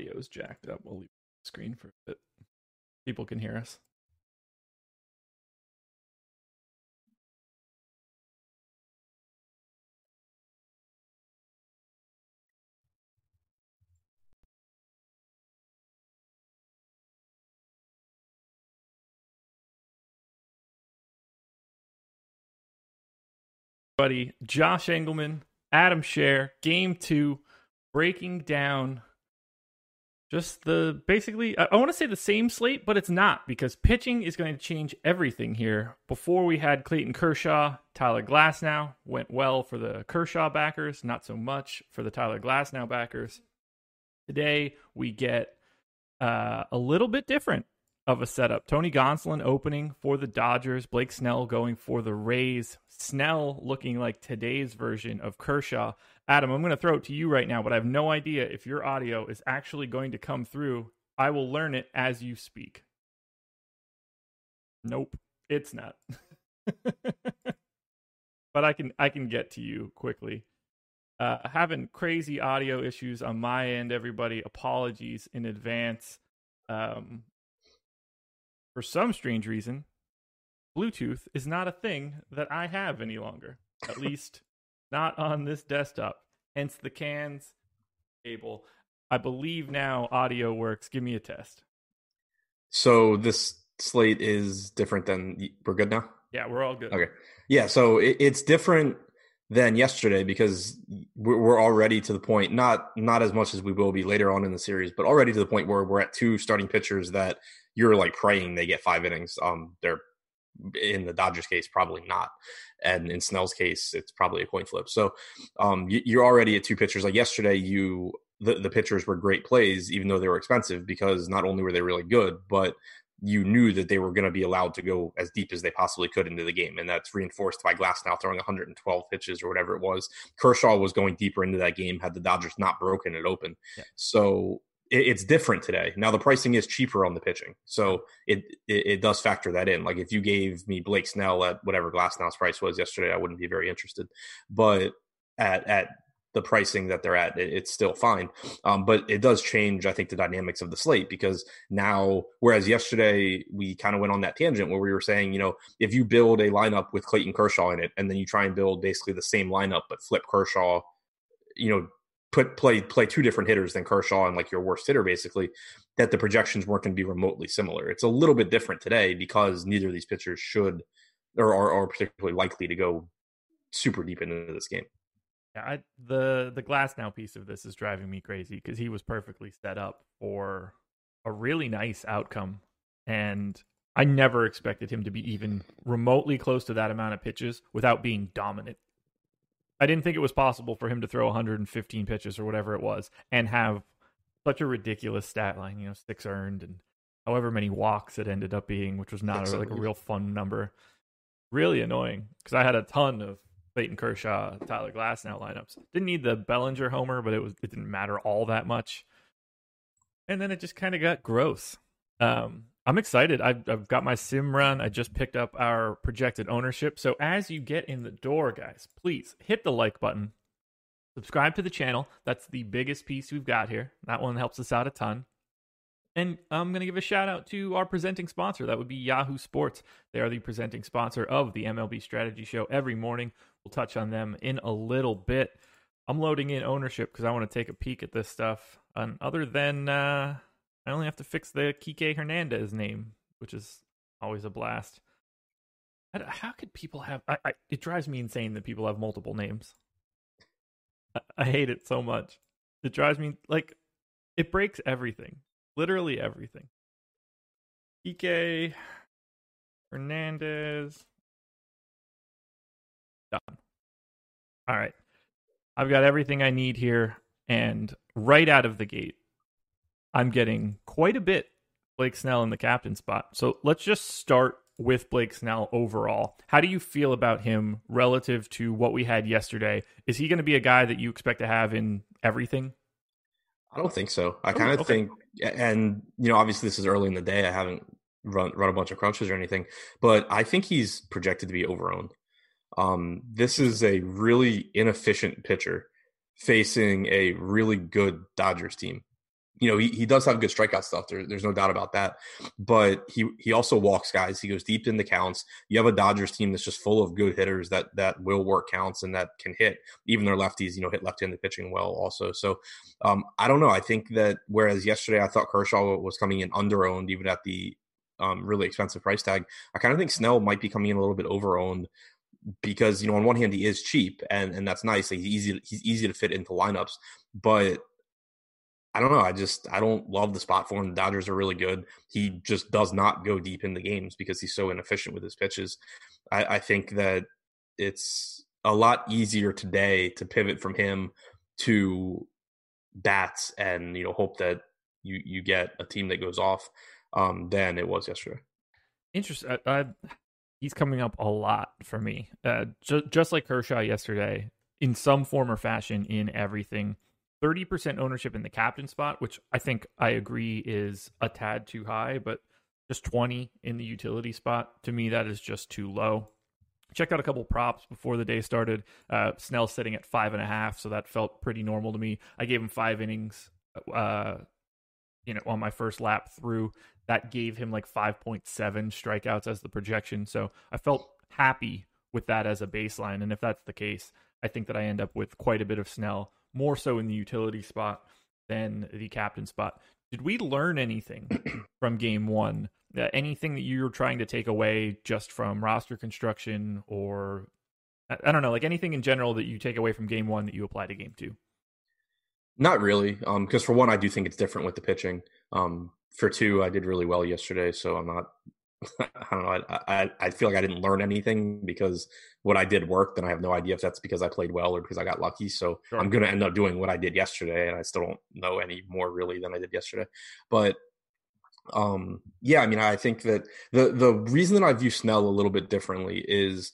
Audio is jacked up. We'll leave the screen for a bit. People can hear us. buddy Josh Engleman, Adam Scherer, game two, breaking down just the basically, I, I want to say the same slate, but it's not because pitching is going to change everything here. Before we had Clayton Kershaw, Tyler Glasnow went well for the Kershaw backers, not so much for the Tyler Glasnow backers. Today we get uh, a little bit different of a setup. Tony Gonsolin opening for the Dodgers, Blake Snell going for the Rays. Snell looking like today's version of Kershaw. Adam, I'm going to throw it to you right now, but I have no idea if your audio is actually going to come through. I will learn it as you speak. Nope, it's not. but I can I can get to you quickly. Uh, having crazy audio issues on my end, everybody. Apologies in advance. Um, for some strange reason, Bluetooth is not a thing that I have any longer. At least not on this desktop. Hence the cans cable. I believe now audio works. Give me a test. So this slate is different than we're good now. Yeah, we're all good. Okay. Yeah, so it, it's different than yesterday because we're already to the point not not as much as we will be later on in the series, but already to the point where we're at two starting pitchers that you're like praying they get five innings. Um, they're in the Dodgers case, probably not, and in Snell's case, it's probably a coin flip. So, um, you, are already at two pitchers. Like yesterday, you the the pitchers were great plays, even though they were expensive because not only were they really good, but you knew that they were going to be allowed to go as deep as they possibly could into the game. And that's reinforced by Glasnow throwing 112 pitches or whatever it was. Kershaw was going deeper into that game had the Dodgers not broken it open. Yeah. So it's different today. Now the pricing is cheaper on the pitching. So it, it, it does factor that in. Like if you gave me Blake Snell at whatever Glasnow's price was yesterday, I wouldn't be very interested. But at, at the pricing that they're at, it's still fine. Um, but it does change, I think, the dynamics of the slate because now, whereas yesterday we kind of went on that tangent where we were saying, you know, if you build a lineup with Clayton Kershaw in it, and then you try and build basically the same lineup but flip Kershaw, you know, put play play two different hitters than Kershaw and like your worst hitter, basically, that the projections weren't going to be remotely similar. It's a little bit different today because neither of these pitchers should or are, are particularly likely to go super deep into this game. Yeah, I, the the Glasnow piece of this is driving me crazy because he was perfectly set up for a really nice outcome, and I never expected him to be even remotely close to that amount of pitches without being dominant. I didn't think it was possible for him to throw 115 pitches or whatever it was and have such a ridiculous stat line, you know, six earned and however many walks it ended up being, which was not a, like a real fun number. Really annoying because I had a ton of Clayton Kershaw, Tyler Glasnow lineups. Didn't need the Bellinger homer, but it was it didn't matter all that much. And then it just kind of got gross. Um, I'm excited. I've, I've got my sim run. I just picked up our projected ownership. So as you get in the door, guys, please hit the like button. Subscribe to the channel. That's the biggest piece we've got here. That one helps us out a ton. And I'm going to give a shout out to our presenting sponsor. That would be Yahoo Sports. They are the presenting sponsor of the MLB Strategy Show every morning. We'll touch on them in a little bit. I'm loading in ownership because I want to take a peek at this stuff. And other than uh, I only have to fix the Kike Hernandez name, which is always a blast. How could people have? I, I, it drives me insane that people have multiple names. I, I hate it so much. It drives me like it breaks everything, literally everything. Kike Hernandez. Done. All right. I've got everything I need here. And right out of the gate, I'm getting quite a bit Blake Snell in the captain spot. So let's just start with Blake Snell overall. How do you feel about him relative to what we had yesterday? Is he going to be a guy that you expect to have in everything? I don't think so. I kind of okay. think, and you know, obviously this is early in the day. I haven't run run a bunch of crunches or anything, but I think he's projected to be overowned. Um, this is a really inefficient pitcher facing a really good Dodgers team. You know, he, he does have good strikeout stuff. There, there's no doubt about that. But he he also walks guys. He goes deep in the counts. You have a Dodgers team that's just full of good hitters that that will work counts and that can hit. Even their lefties, you know, hit left-handed pitching well also. So um, I don't know. I think that whereas yesterday I thought Kershaw was coming in underowned even at the um, really expensive price tag, I kind of think Snell might be coming in a little bit overowned because you know on one hand he is cheap and and that's nice. He's easy he's easy to fit into lineups, but I don't know. I just I don't love the spot for him. The Dodgers are really good. He just does not go deep in the games because he's so inefficient with his pitches. I, I think that it's a lot easier today to pivot from him to bats and you know hope that you you get a team that goes off um, than it was yesterday. Interesting. I, I, he's coming up a lot for me. Uh, ju- just like Kershaw yesterday, in some form or fashion, in everything. 30% ownership in the captain spot, which I think I agree is a tad too high, but just 20 in the utility spot. To me, that is just too low. Checked out a couple props before the day started. Uh, Snell sitting at five and a half, so that felt pretty normal to me. I gave him five innings, uh, you know, on my first lap through that gave him like 5.7 strikeouts as the projection. So I felt happy with that as a baseline. And if that's the case, I think that I end up with quite a bit of Snell, more so in the utility spot than the captain spot. Did we learn anything from game one? Uh, anything that you're trying to take away just from roster construction or I don't know, like anything in general that you take away from game one that you apply to game two? Not really, because um, for one, I do think it's different with the pitching. Um, for two, I did really well yesterday, so I'm not. I don't know. I, I, I feel like I didn't learn anything because what I did worked, and I have no idea if that's because I played well or because I got lucky. So sure. I'm going to end up doing what I did yesterday, and I still don't know any more really than I did yesterday. But um, yeah, I mean, I think that the the reason that I view Snell a little bit differently is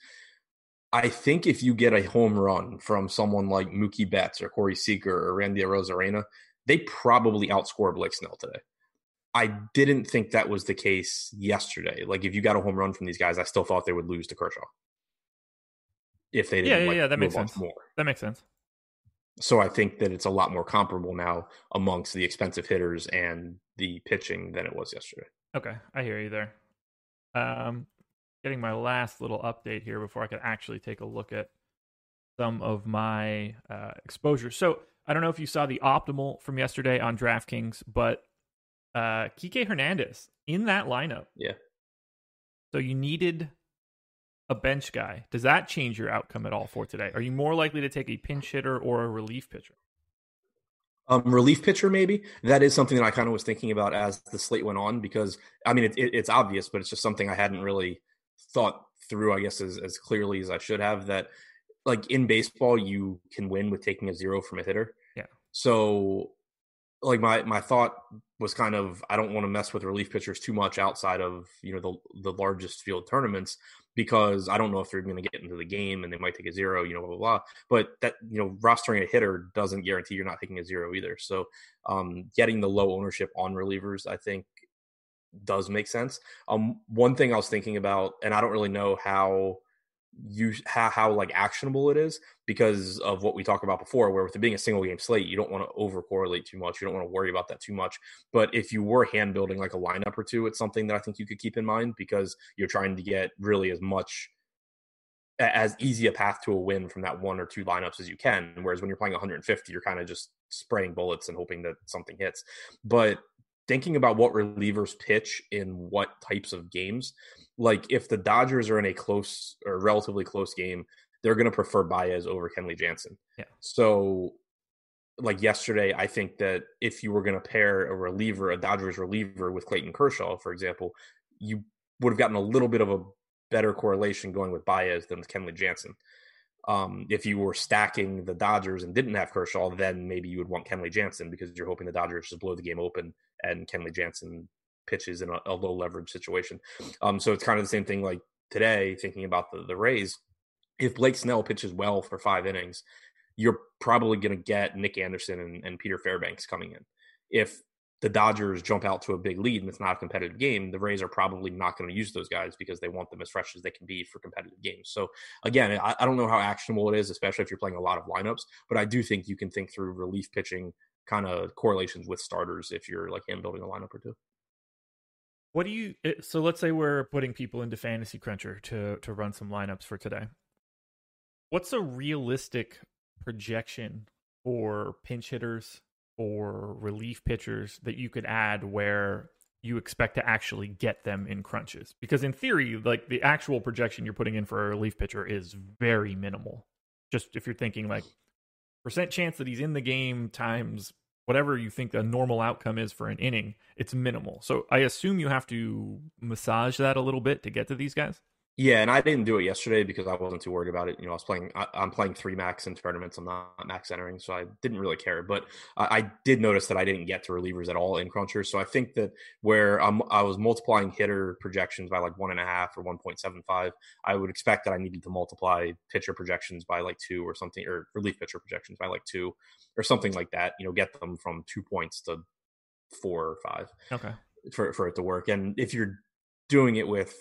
I think if you get a home run from someone like Mookie Betts or Corey Seager or Randy Arozarena, they probably outscore Blake Snell today. I didn't think that was the case yesterday. Like if you got a home run from these guys, I still thought they would lose to Kershaw. If they didn't, yeah, yeah, like, yeah that makes sense. More. That makes sense. So I think that it's a lot more comparable now amongst the expensive hitters and the pitching than it was yesterday. Okay, I hear you there. Um, getting my last little update here before I can actually take a look at some of my uh, exposure. So I don't know if you saw the optimal from yesterday on DraftKings, but uh, Kike Hernandez in that lineup. Yeah. So you needed a bench guy. Does that change your outcome at all for today? Are you more likely to take a pinch hitter or a relief pitcher? Um, relief pitcher, maybe that is something that I kind of was thinking about as the slate went on because I mean it, it, it's obvious, but it's just something I hadn't really thought through. I guess as, as clearly as I should have. That like in baseball, you can win with taking a zero from a hitter. Yeah. So like my my thought was kind of I don't want to mess with relief pitchers too much outside of you know the the largest field tournaments because I don't know if they're going to get into the game and they might take a zero, you know, blah blah blah. But that you know rostering a hitter doesn't guarantee you're not taking a zero either. So um, getting the low ownership on relievers, I think, does make sense. Um, one thing I was thinking about, and I don't really know how you how, how like actionable it is because of what we talked about before where with it being a single game slate you don't want to over correlate too much you don't want to worry about that too much but if you were hand building like a lineup or two it's something that i think you could keep in mind because you're trying to get really as much as easy a path to a win from that one or two lineups as you can whereas when you're playing 150 you're kind of just spraying bullets and hoping that something hits but thinking about what relievers pitch in what types of games. Like if the Dodgers are in a close or relatively close game, they're going to prefer Baez over Kenley Jansen. Yeah. So, like yesterday, I think that if you were going to pair a reliever, a Dodgers reliever with Clayton Kershaw, for example, you would have gotten a little bit of a better correlation going with Baez than with Kenley Jansen. Um, if you were stacking the Dodgers and didn't have Kershaw, then maybe you would want Kenley Jansen because you're hoping the Dodgers just blow the game open and Kenley Jansen pitches in a, a low leverage situation. Um, so it's kind of the same thing like today, thinking about the, the Rays. If Blake Snell pitches well for five innings, you're probably going to get Nick Anderson and, and Peter Fairbanks coming in. If the Dodgers jump out to a big lead and it's not a competitive game, the Rays are probably not going to use those guys because they want them as fresh as they can be for competitive games. So again, I, I, don't know how actionable it is, especially if you're playing a lot of lineups, but I do think you can think through relief pitching kind of correlations with starters if you're like hand building a lineup or two. What do you eh, so let's say we're putting people into fantasy cruncher to to run some lineups for today. What's a realistic projection for pinch hitters or relief pitchers that you could add where you expect to actually get them in crunches? Because in theory, like the actual projection you're putting in for a relief pitcher is very minimal. Just if you're thinking like percent chance that he's in the game times whatever you think a normal outcome is for an inning, it's minimal. So I assume you have to massage that a little bit to get to these guys. Yeah, and I didn't do it yesterday because I wasn't too worried about it. You know, I was playing. I, am playing three max in tournaments. I'm not max entering, so I didn't really care. But I, I, did notice that I didn't get to relievers at all in crunchers. So I think that where I'm, I was multiplying hitter projections by like one and a half or 1.75, I would expect that I needed to multiply pitcher projections by like two or something, or relief pitcher projections by like two or something like that. You know, get them from two points to four or five. Okay. For for it to work, and if you're doing it with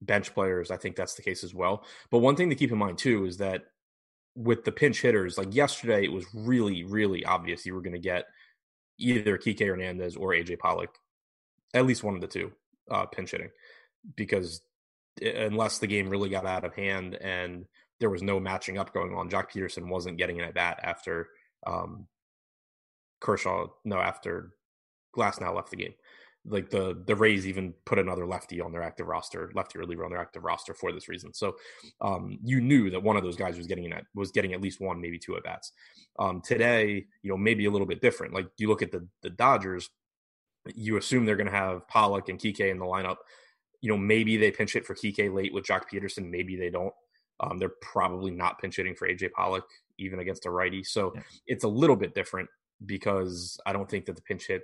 bench players, I think that's the case as well. But one thing to keep in mind too is that with the pinch hitters, like yesterday, it was really, really obvious you were going to get either Kike Hernandez or AJ Pollock, at least one of the two, uh, pinch hitting, because unless the game really got out of hand and there was no matching up going on, Joc Pederson wasn't getting an at bat after um, Kershaw, no, after Glasnow left the game like the the Rays even put another lefty on their active roster, lefty reliever on their active roster for this reason. So um, you knew that one of those guys was getting at was getting at least one, maybe two at bats. Um, today, you know, maybe a little bit different. Like you look at the the Dodgers, you assume they're going to have Pollock and Kike in the lineup. You know, maybe they pinch hit for Kike late with Joc Pederson. Maybe they don't. Um, they're probably not pinch hitting for AJ Pollock even against a righty. So yeah. it's a little bit different because I don't think that the pinch hit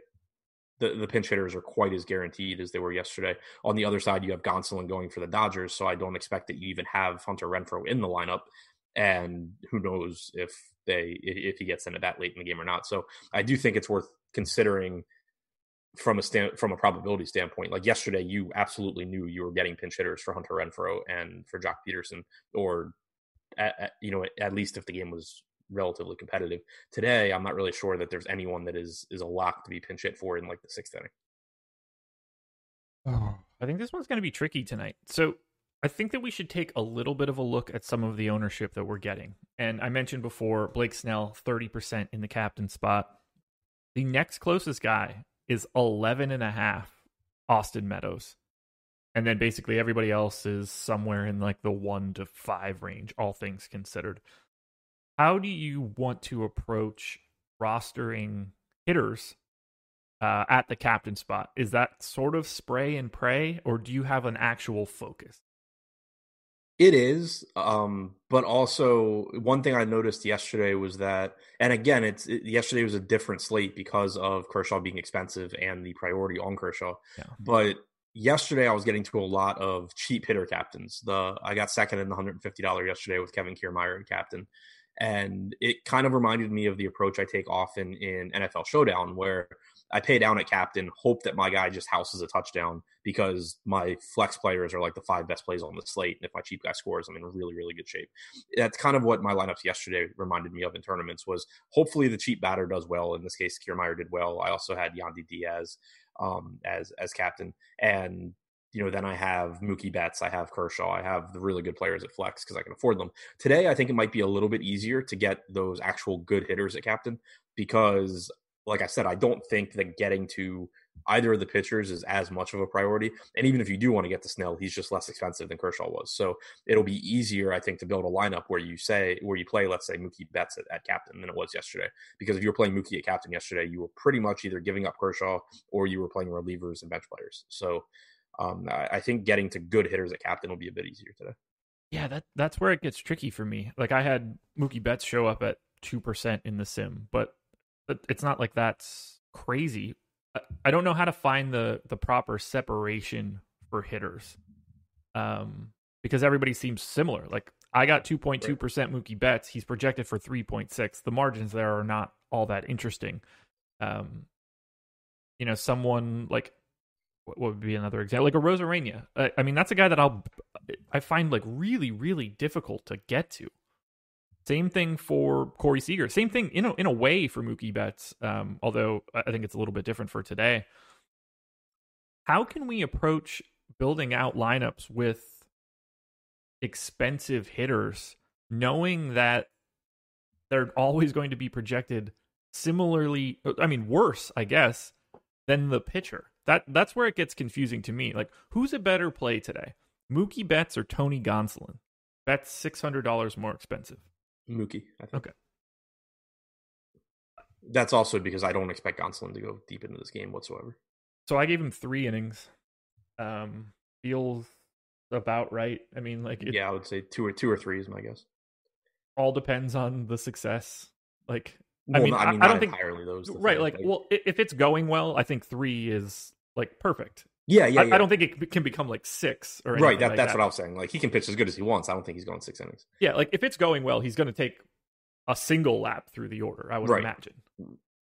the, the pinch hitters are quite as guaranteed as they were yesterday. On the other side, you have Gonsolin going for the Dodgers, so I don't expect that you even have Hunter Renfroe in the lineup. And who knows if they if he gets into that late in the game or not. So I do think it's worth considering from a stand from a probability standpoint. Like yesterday, you absolutely knew you were getting pinch hitters for Hunter Renfroe and for Joc Pederson, or at, at, you know at least if the game was relatively competitive. Today, I'm not really sure that there's anyone that is is a lock to be pinch hit for in like the sixth inning. Oh, I think this one's going to be tricky tonight. So I think that we should take a little bit of a look at some of the ownership that we're getting. And I mentioned before Blake Snell, 30% in the captain spot. The next closest guy is 11 and a half Austin Meadows. And then basically everybody else is somewhere in like the one to five range, all things considered how do you want to approach rostering hitters uh, at the captain spot? Is that sort of spray and pray, or do you have an actual focus? It is, um, but also one thing I noticed yesterday was that, and again, it's it, yesterday was a different slate because of Kershaw being expensive and the priority on Kershaw. Yeah. But yesterday I was getting to a lot of cheap hitter captains. The I got second in the hundred and fifty dollar yesterday with Kevin Kiermaier and captain, and it kind of reminded me of the approach I take often in NFL Showdown, where I pay down at captain, hope that my guy just houses a touchdown because my flex players are like the five best plays on the slate. And if my cheap guy scores, I'm in really, really good shape. That's kind of what my lineups yesterday reminded me of in tournaments was hopefully the cheap batter does well. In this case, Kiermaier did well. I also had Yandy Diaz um, as as captain, and you know, then I have Mookie Betts, I have Kershaw, I have the really good players at flex because I can afford them. Today, I think it might be a little bit easier to get those actual good hitters at captain because, like I said, I don't think that getting to either of the pitchers is as much of a priority. And even if you do want to get to Snell, he's just less expensive than Kershaw was. So it'll be easier, I think, to build a lineup where you say where you play, let's say, Mookie Betts at, at captain than it was yesterday. Because if you were playing Mookie at captain yesterday, you were pretty much either giving up Kershaw or you were playing relievers and bench players. So um, I, think getting to good hitters at captain will be a bit easier today. Yeah, that that's where it gets tricky for me. Like I had Mookie Betts show up at two percent in the sim, but it's not like that's crazy. I don't know how to find the the proper separation for hitters, um, because everybody seems similar. Like I got two point two percent Mookie Betts. He's projected for three point six. The margins there are not all that interesting. Um, you know, someone like what would be another example? Like a Arozarena. I, I mean, that's a guy that I'll I find like really really difficult to get to. Same thing for Corey Seager. Same thing in a, in a way for Mookie Betts. Um, although I think it's a little bit different for today. How can we approach building out lineups with expensive hitters, knowing that they're always going to be projected similarly? I mean, worse, I guess, than the pitcher. That that's where it gets confusing to me. Like, who's a better play today, Mookie Betts or Tony Gonsolin? Betts six hundred dollars more expensive. Mookie, I think. Okay. That's also because I don't expect Gonsolin to go deep into this game whatsoever. So I gave him three innings. Um, feels about right. I mean, like it, yeah, I would say two or two or three is my guess. All depends on the success. Like well, I mean, I, mean, I don't think entirely those. Right, thing. like, like, well, if it's going well, I think three is like perfect. Yeah, yeah. I, yeah. I don't think it can become like six or right. That, like that's that. what I was saying. Like he can pitch as good as he wants. I don't think he's going six innings. Yeah, like if it's going well, he's going to take a single lap through the order. I would right. imagine.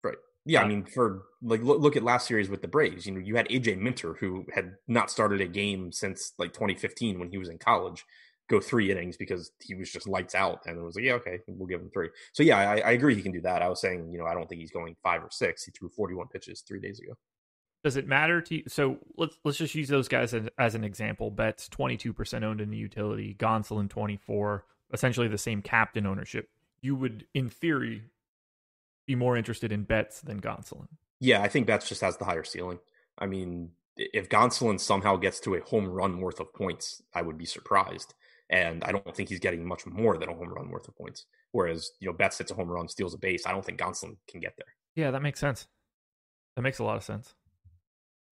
Right. Yeah, I um, mean, for like look, look, at last series with the Braves. You know, you had AJ Minter who had not started a game since like 2015 when he was in college, go three innings because he was just lights out, and it was like, yeah, okay, we'll give him three. So yeah, I, I agree he can do that. I was saying, you know, I don't think he's going five or six. He threw 41 pitches three days ago. Does it matter to you? So let's let's just use those guys as, as an example. Betts 22% owned in the utility, Gonsolin 24, essentially the same captain ownership. You would, in theory, be more interested in Betts than Gonsolin. Yeah, I think Betts just has the higher ceiling. I mean, if Gonsolin somehow gets to a home run worth of points, I would be surprised. And I don't think he's getting much more than a home run worth of points. Whereas, you know, Betts hits a home run, steals a base. I don't think Gonsolin can get there. Yeah, that makes sense. That makes a lot of sense.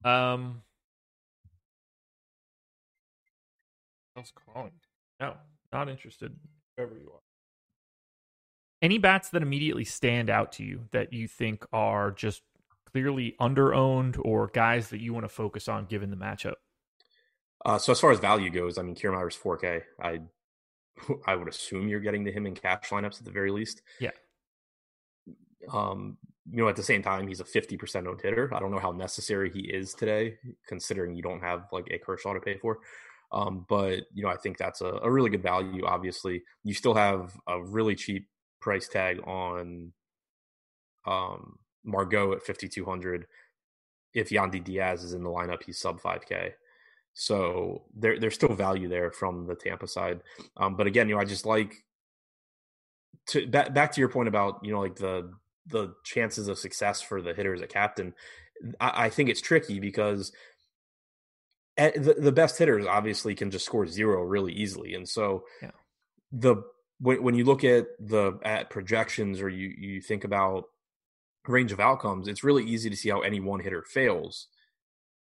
Um, else calling? No, not interested. Wherever you are. Any bats that immediately stand out to you that you think are just clearly underowned or guys that you want to focus on given the matchup? Uh, so as far as value goes, I mean, Kiermaier's 4K. I I would assume you're getting to him in cash lineups at the very least. Yeah. Um, you know, at the same time, he's a 50% owned hitter. I don't know how necessary he is today, considering you don't have like a Kershaw to pay for. Um, but you know, I think that's a, a really good value. Obviously, you still have a really cheap price tag on um, Margot at 5200. If Yandy Diaz is in the lineup, he's sub 5K. So there, there's still value there from the Tampa side. Um, but again, you know, I just like to back, back to your point about you know like the the chances of success for the hitters at captain. I, I think it's tricky because the, the best hitters obviously can just score zero really easily, and so yeah. the when when you look at the at projections or you you think about range of outcomes, it's really easy to see how any one hitter fails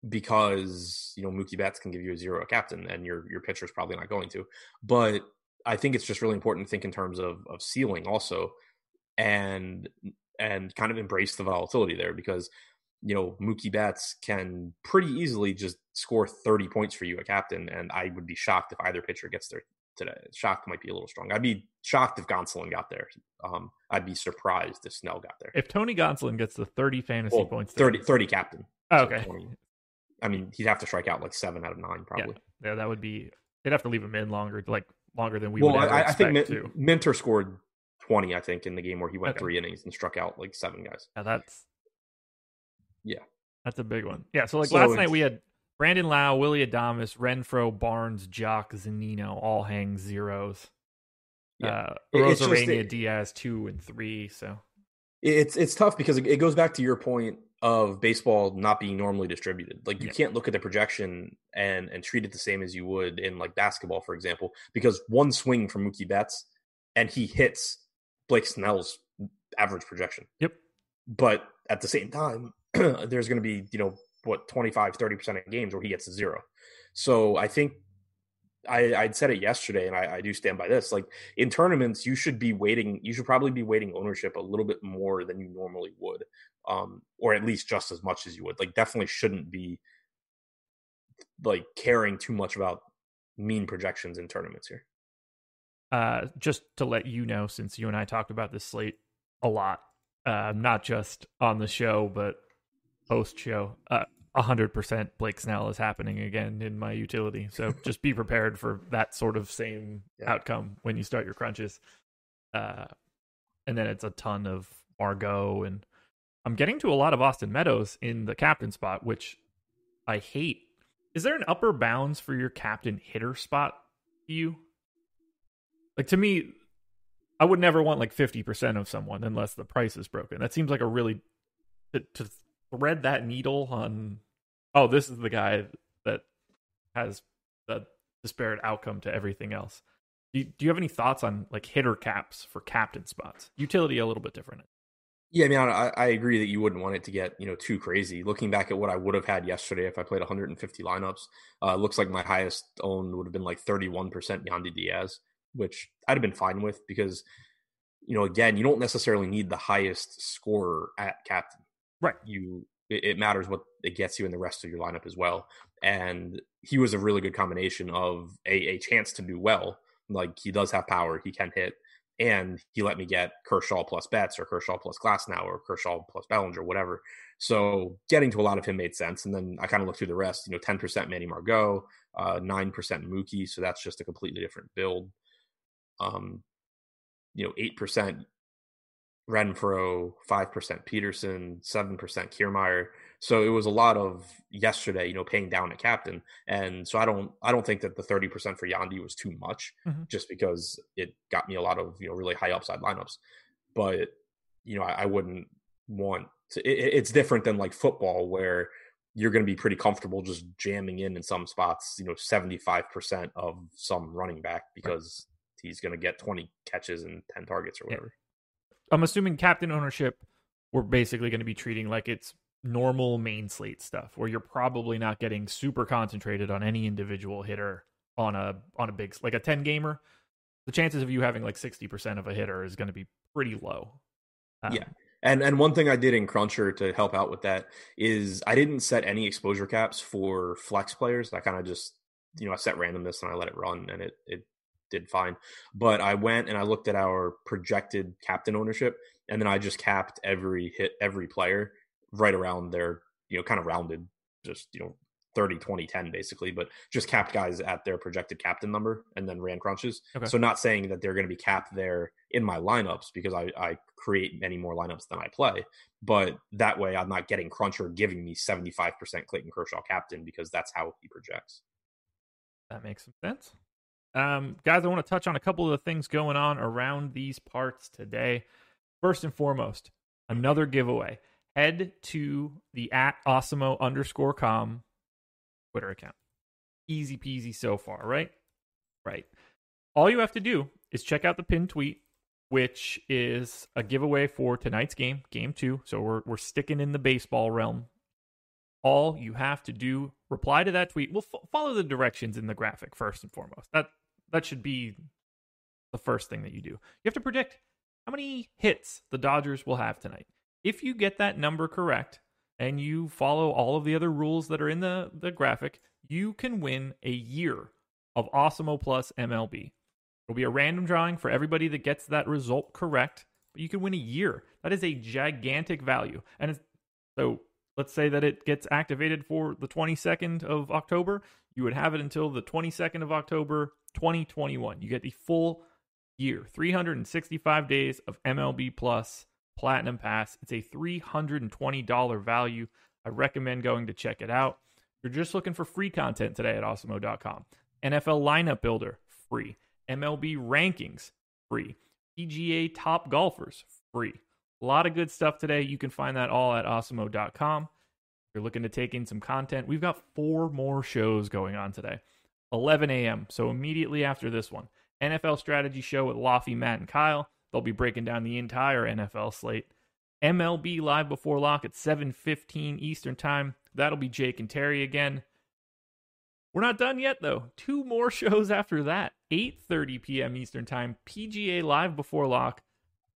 because you know Mookie Betts can give you a zero a captain, and your your pitcher is probably not going to. But I think it's just really important to think in terms of of ceiling also, and and kind of embrace the volatility there because you know Mookie Betts can pretty easily just score 30 points for you a captain, and I would be shocked if either pitcher gets there today. Shocked might be a little strong. I'd be shocked if Gonsolin got there. Um, I'd be surprised if Snell got there. If Tony Gonsolin gets the 30 fantasy well, points, 30, 30 captain. Oh, okay. So 20, I mean, he'd have to strike out like seven out of nine, probably. Yeah, yeah that would be. They'd have to leave him in longer, like longer than we well, would. I, I think Min- Minter scored twenty, I think, in the game where he went okay. three innings and struck out like seven guys. Yeah, that's yeah, that's a big one. Yeah, so like so last night we had Brandon Lowe, Willie Adames, Renfroe, Barnes, Joc, Zunino all hang zeros. Yeah, uh, Arozarena, Diaz two and three. So it's it's tough because it goes back to your point of baseball not being normally distributed. Like you yeah. can't look at the projection and and treat it the same as you would in like basketball, for example, because one swing from Mookie Betts and he hits Blake Snell's average projection. Yep. But at the same time, there's going to be, you know, what 25 30% of games where he gets a zero. So I think I, I'd said it yesterday, and I, I, do stand by this. Like in tournaments, you should be weighting. You should probably be weighting ownership a little bit more than you normally would, um, or at least just as much as you would. Like definitely shouldn't be like caring too much about mean projections in tournaments here. Uh, just to let you know, since you and I talked about this slate a lot, uh, not just on the show but post show, uh, hundred percent Blake Snell is happening again in my utility. So just be prepared for that sort of same yeah. outcome when you start your crunches. Uh, and then it's a ton of Margot and I'm getting to a lot of Austin Meadows in the captain spot, which I hate. Is there an upper bounds for your captain hitter spot? You like to me, I would never want like fifty percent of someone unless the price is broken. That seems like a really to, to thread that needle on oh, this is the guy that has the disparate outcome to everything else. Do you, do you have any thoughts on like hitter caps for captain spots? Utility a little bit different. Yeah, I mean, I, I, agree that you wouldn't want it to get you know too crazy. Looking back at what I would have had yesterday if I played 150 lineups, uh, looks like my highest own would have been like 31% Yandy Diaz, which I'd have been fine with because you know again you don't necessarily need the highest scorer at captain. Right. You it, it matters what it gets you in the rest of your lineup as well. And he was a really good combination of a, a chance to do well. Like he does have power, he can hit, and he let me get Kershaw plus Betts or Kershaw plus Glasnow or Kershaw plus Bellinger, whatever. So getting to a lot of him made sense. And then I kind of looked through the rest. You know, ten percent Manny Margot, uh, nine percent Mookie. So that's just a completely different build. Um, you know, eight percent Renfroe, 5% Pederson, 7% Kiermaier. So it was a lot of yesterday, you know, paying down a captain. And so I don't I don't think that the 30% for Yandy was too much mm-hmm. just because it got me a lot of, you know, really high upside lineups. But, you know, I, I wouldn't want to, it, it's different than like football where you're going to be pretty comfortable just jamming in in some spots, you know, 75% of some running back because right. he's going to get 20 catches and 10 targets or whatever. Yeah. I'm assuming captain ownership we're basically going to be treating like it's normal main slate stuff where you're probably not getting super concentrated on any individual hitter on a on a big like a 10 gamer the chances of you having like 60% of a hitter is going to be pretty low. Um, yeah. And and one thing i did in cruncher to help out with that is i didn't set any exposure caps for flex players. I kind of just you know i set randomness and i let it run and it it did fine. But I went and I looked at our projected captain ownership, and then I just capped every hit, every player right around their, you know, kind of rounded, just, you know, 30, 20, 10 basically, but just capped guys at their projected captain number and then ran crunches. Okay. So not saying that they're going to be capped there in my lineups because I, I create many more lineups than I play. But that way I'm not getting cruncher giving me 75% Clayton Kershaw captain because that's how he projects. That makes some sense. Um, guys, I want to touch on a couple of the things going on around these parts today. First and foremost, another giveaway. Head to the at Awesemo underscore com Twitter account. Easy peasy so far, right? Right. All you have to do is check out the pinned tweet, which is a giveaway for tonight's game, game two. So we're we're sticking in the baseball realm. All you have to do, reply to that tweet. We'll f- follow the directions in the graphic first and foremost. That that should be the first thing that you do. You have to predict how many hits the Dodgers will have tonight. If you get that number correct and you follow all of the other rules that are in the, the graphic, you can win a year of Awesemo Plus MLB. It'll be a random drawing for everybody that gets that result correct, but you can win a year. That is a gigantic value. And so let's say that it gets activated for the 22nd of October. You would have it until the 22nd of October 2021. You get the full year, 365 days of MLB Plus Platinum Pass. It's a $320 value. I recommend going to check it out. If you're just looking for free content today at awesemo.com. NFL lineup builder, free. MLB rankings, free. PGA top golfers, free. A lot of good stuff today. You can find that all at awesemo.com. If you're looking to take in some content, we've got four more shows going on today. 11 a.m. So immediately after this one, NFL strategy show with Laffy, Matt, and Kyle. They'll be breaking down the entire NFL slate. MLB live before lock at 7:15 Eastern time. That'll be Jake and Terry again. We're not done yet though. Two more shows after that. 8:30 p.m. Eastern Time. PGA Live before lock.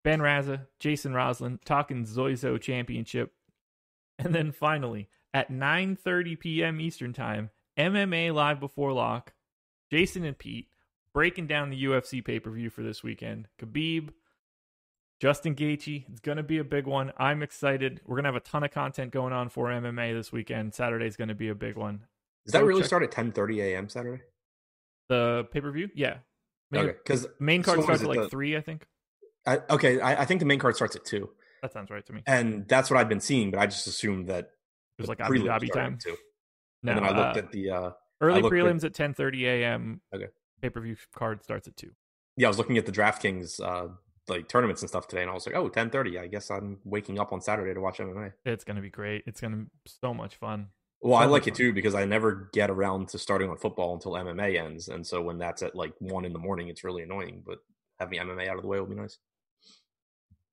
Ben Raza, Jason Roslin talking Zozo Championship. And then finally at 9:30 p.m. Eastern Time, MMA Live before lock. Jason and Pete breaking down the UFC pay-per-view for this weekend. Khabib Justin Gaethje, it's going to be a big one. I'm excited. We're going to have a ton of content going on for MMA this weekend. Saturday's going to be a big one. Does that really check. start at 10:30 a.m. Saturday? The pay per view, yeah. Main, okay, because main card so starts at like the, three, I think. I, okay, I, I, think the main card starts at two. That sounds right to me. And that's what I've been seeing, but I just assumed that it was like Abu Dhabi time too. No, and then I looked uh, at the uh, early prelims at 10:30 a.m. Okay, pay per view card starts at two. Yeah, I was looking at the DraftKings uh, like tournaments and stuff today, and I was like, oh, 10:30. I guess I'm waking up on Saturday to watch MMA. It's gonna be great. It's gonna be so much fun. Well, I like it too because I never get around to starting on football until MMA ends, and so when that's at like one in the morning, it's really annoying. But having MMA out of the way will be nice.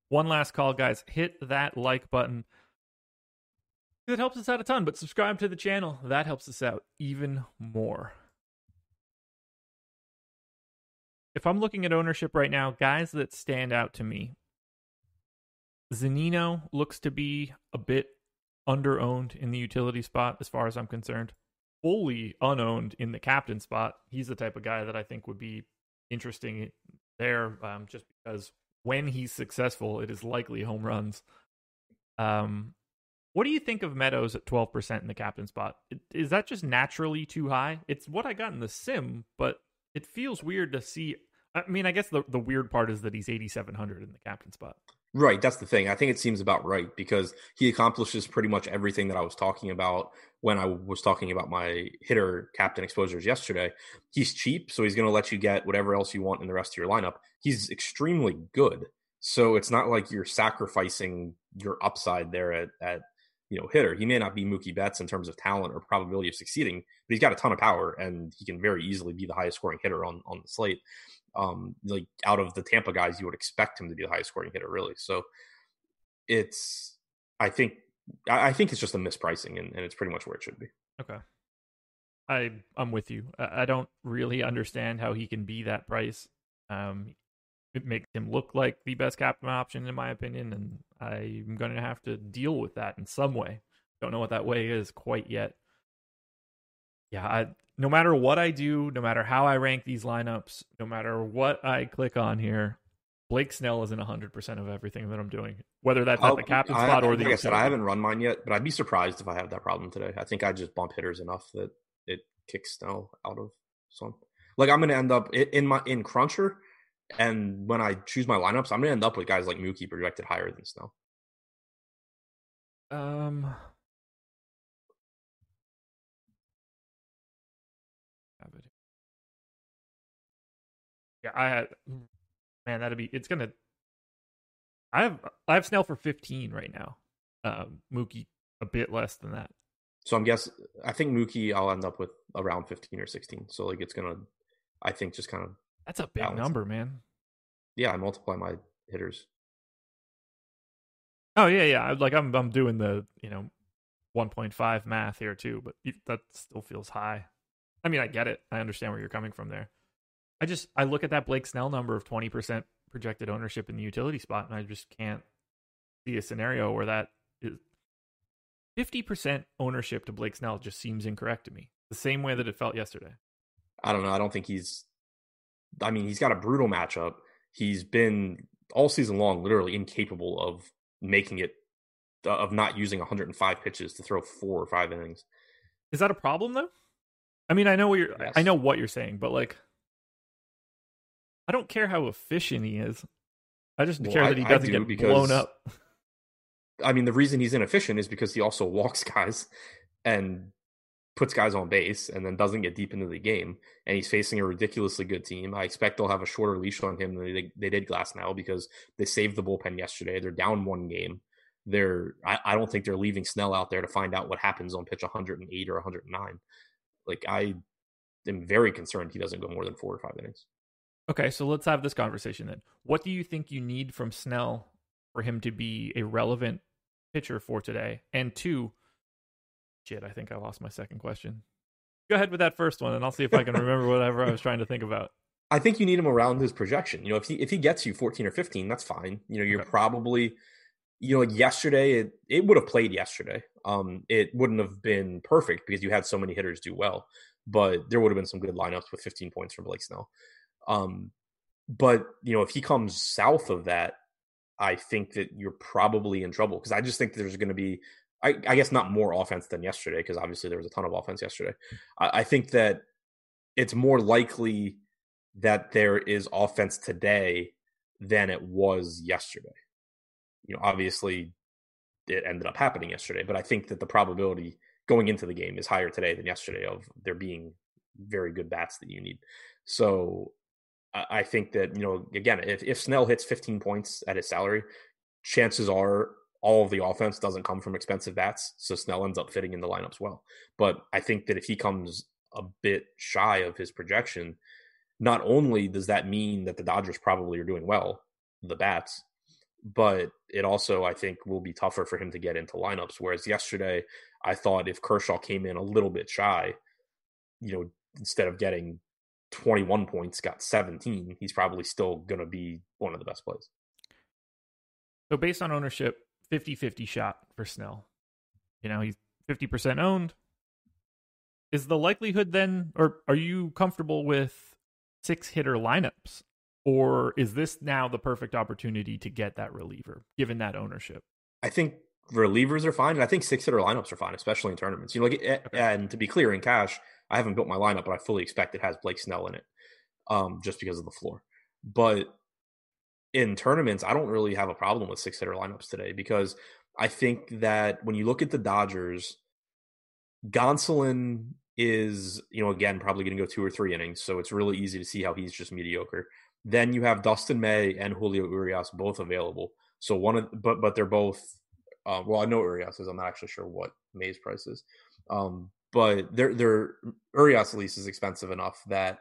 One last call, guys. Hit that like button. It helps us out a ton, but subscribe to the channel. That helps us out even more. If I'm looking at ownership right now, guys that stand out to me, Zunino looks to be a bit underowned in the utility spot as far as I'm concerned. Fully unowned in the captain spot. He's the type of guy that I think would be interesting there um, just because when he's successful, it is likely home runs. Um, what do you think of Meadows at 12% in the captain spot? Is that just naturally too high? It's what I got in the sim, but it feels weird to see. I mean, I guess the, the weird part is that he's 8,700 in the captain spot. Right, that's the thing. I think it seems about right because he accomplishes pretty much everything that I was talking about when I was talking about my hitter captain exposures yesterday. He's cheap, so he's going to let you get whatever else you want in the rest of your lineup. He's extremely good, so it's not like you're sacrificing your upside there at, at you know hitter. He may not be Mookie Betts in terms of talent or probability of succeeding, but he's got a ton of power and he can very easily be the highest scoring hitter on on the slate um, like out of the Tampa guys, you would expect him to be the highest scoring hitter, really. So it's, I think, I think it's just a mispricing, and, and it's pretty much where it should be. Okay, I I'm with you. I don't really understand how he can be that price. Um, it makes him look like the best captain option, in my opinion, and I'm going to have to deal with that in some way. Don't know what that way is quite yet. Yeah, I, no matter what I do, no matter how I rank these lineups, no matter what I click on here, Blake Snell is in 100% of everything that I'm doing, whether that's at oh, the captain spot I, or the. Like I said, I haven't run mine yet, but I'd be surprised if I have that problem today. I think I just bump hitters enough that it kicks Snell out of some. Like I'm going to end up in my in Cruncher, and when I choose my lineups, I'm going to end up with guys like Mookie projected higher than Snell. Um, Yeah, I had man, that'd be it's gonna I have I have Snell for fifteen right now. Um Mookie a bit less than that. So I'm guess I think Mookie I'll end up with around fifteen or sixteen. So like it's gonna I think just kind of That's a big balance. number, man. Yeah, I multiply my hitters. Oh yeah, yeah. Like I'm I'm doing the, you know, 1.5 math here too, but that still feels high. I mean, I get it. I understand where you're coming from there. I just I look at that Blake Snell number of twenty percent projected ownership in the utility spot, and I just can't see a scenario where that is fifty percent ownership to Blake Snell just seems incorrect to me. The same way that it felt yesterday. I don't know. I don't think he's. I mean, he's got a brutal matchup. He's been all season long literally incapable of making it uh, of not using 105 pitches to throw four or five innings. Is that a problem though? I mean, I know what you're yes. I know what you're saying, but like I don't care how efficient he is. I just well, care that he doesn't do get because, blown up. I mean, the reason he's inefficient is because he also walks guys and puts guys on base and then doesn't get deep into the game. And he's facing a ridiculously good team. I expect they'll have a shorter leash on him than they, they did Glasnow because they saved the bullpen yesterday. They're down one game. They're I, I don't think they're leaving Snell out there to find out what happens on pitch 108 or 109. Like I am very concerned he doesn't go more than four or five innings. Okay, so let's have this conversation then. What do you think you need from Snell for him to be a relevant pitcher for today? And two, shit, I think I lost my second question. go ahead with that first one, and I'll see if I can remember whatever I was trying to think about. I think you need him around his projection. You know, if he if he gets you 14 or 15, that's fine. You know, you're okay. probably you know, like yesterday it, it would have played yesterday. Um it wouldn't have been perfect because you had so many hitters do well, but there would have been some good lineups with 15 points from Blake Snell. Um but you know, if he comes south of that, I think that you're probably in trouble because I just think there's going to be I, I, guess not more offense than yesterday because obviously there was a ton of offense yesterday. I, I, think that it's more likely that there is offense today than it was yesterday. You know, obviously it ended up happening yesterday, but I think that the probability going into the game is higher today than yesterday of there being very good bats that you need. So I think that, you know, again, if, if Snell hits 15 points at his salary, chances are all of the offense doesn't come from expensive bats. So Snell ends up fitting in the lineups well. But I think that if he comes a bit shy of his projection, not only does that mean that the Dodgers probably are doing well, the bats, but it also I think will be tougher for him to get into lineups. Whereas yesterday, I thought if Kershaw came in a little bit shy, you know, instead of getting 21 points, got 17, he's probably still going to be one of the best plays. So based on ownership, 50-50 shot for Snell. You know, he's 50% owned. Is the likelihood then or are you comfortable with six hitter lineups? Or is this now the perfect opportunity to get that reliever, given that ownership? I think relievers are fine, and I think six hitter lineups are fine, especially in tournaments. You know, like, okay. and to be clear, in cash, I haven't built my lineup, but I fully expect it has Blake Snell in it, um, just because of the floor. But in tournaments, I don't really have a problem with six hitter lineups today because I think that when you look at the Dodgers, Gonsolin is, you know, again, probably going to go two or three innings. So it's really easy to see how he's just mediocre. Then you have Dustin May and Julio Urias both available. So one of, but but they're both. Uh, well, I know Urias is. I'm not actually sure what May's price is, um, but they're they're Urias at least is expensive enough that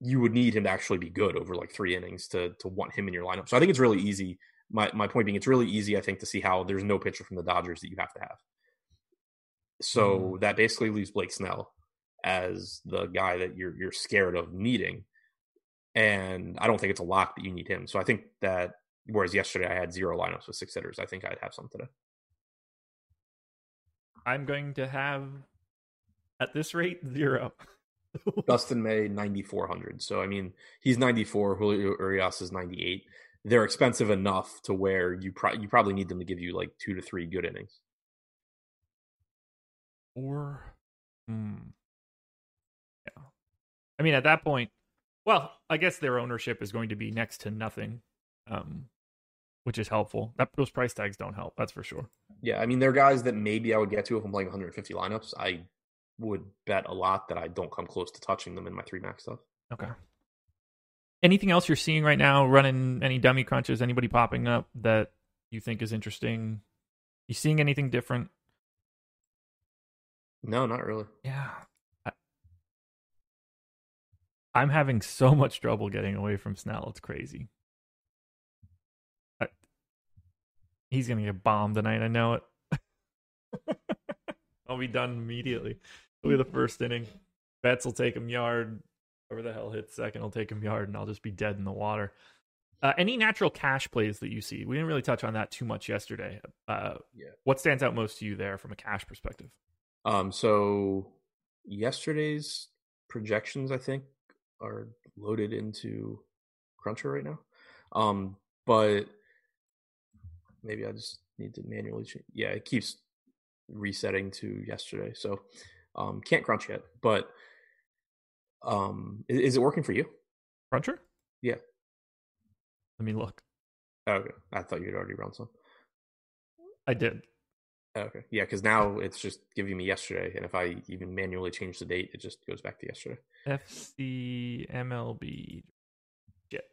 you would need him to actually be good over like three innings to to want him in your lineup. So I think it's really easy. My my point being, it's really easy. I think to see how there's no pitcher from the Dodgers that you have to have. So mm. that basically leaves Blake Snell as the guy that you're you're scared of needing. And I don't think it's a lock that you need him. So I think that whereas yesterday I had zero lineups with six hitters, I think I'd have some today. I'm going to have at this rate zero. Dustin May ninety four hundred. So I mean he's ninety four. Julio Urias is ninety eight. They're expensive enough to where you pro- you probably need them to give you like two to three good innings. Or, hmm. Yeah. I mean, at that point, well, I guess their ownership is going to be next to nothing, um, which is helpful. That those price tags don't help. That's for sure. Yeah, I mean, they're guys that maybe I would get to if I'm playing 150 lineups. I would bet a lot that I don't come close to touching them in my three max stuff. Okay. Anything else you're seeing right now? Running any dummy crunches? Anybody popping up that you think is interesting? You seeing anything different? No, not really. Yeah. I, I'm having so much trouble getting away from Snell. It's crazy. I, he's going to get bombed tonight. I know it. I'll be done immediately. It'll be the first inning. Betts will take him yard. Whoever the hell hits second will take him yard, and I'll just be dead in the water. Uh, any natural cash plays that you see? We didn't really touch on that too much yesterday. Uh, yeah. What stands out most to you there from a cash perspective? Um, so yesterday's projections, I think, are loaded into Cruncher right now. Um, but maybe I just need to manually change. Yeah, it keeps resetting to yesterday, so um, can't crunch yet. But um, is, is it working for you? Cruncher? Yeah. Let me look. Okay, I thought you'd already run some. I did. Okay. Yeah, because now it's just giving me yesterday, and if I even manually change the date, it just goes back to yesterday. FC MLB. Shit.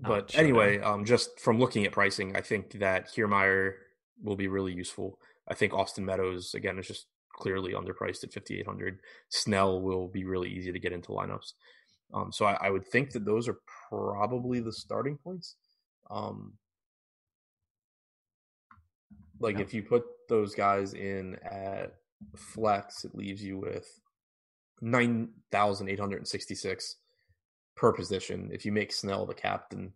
But anyway, um, just from looking at pricing, I think that Kiermaier will be really useful. I think Austin Meadows again is just clearly underpriced at 5800. Snell will be really easy to get into lineups. Um, so I, I, would think that those are probably the starting points. Um, like yeah. if you put those guys in at flex, it leaves you with nine thousand eight hundred and sixty-six per position. If you make Snell the captain,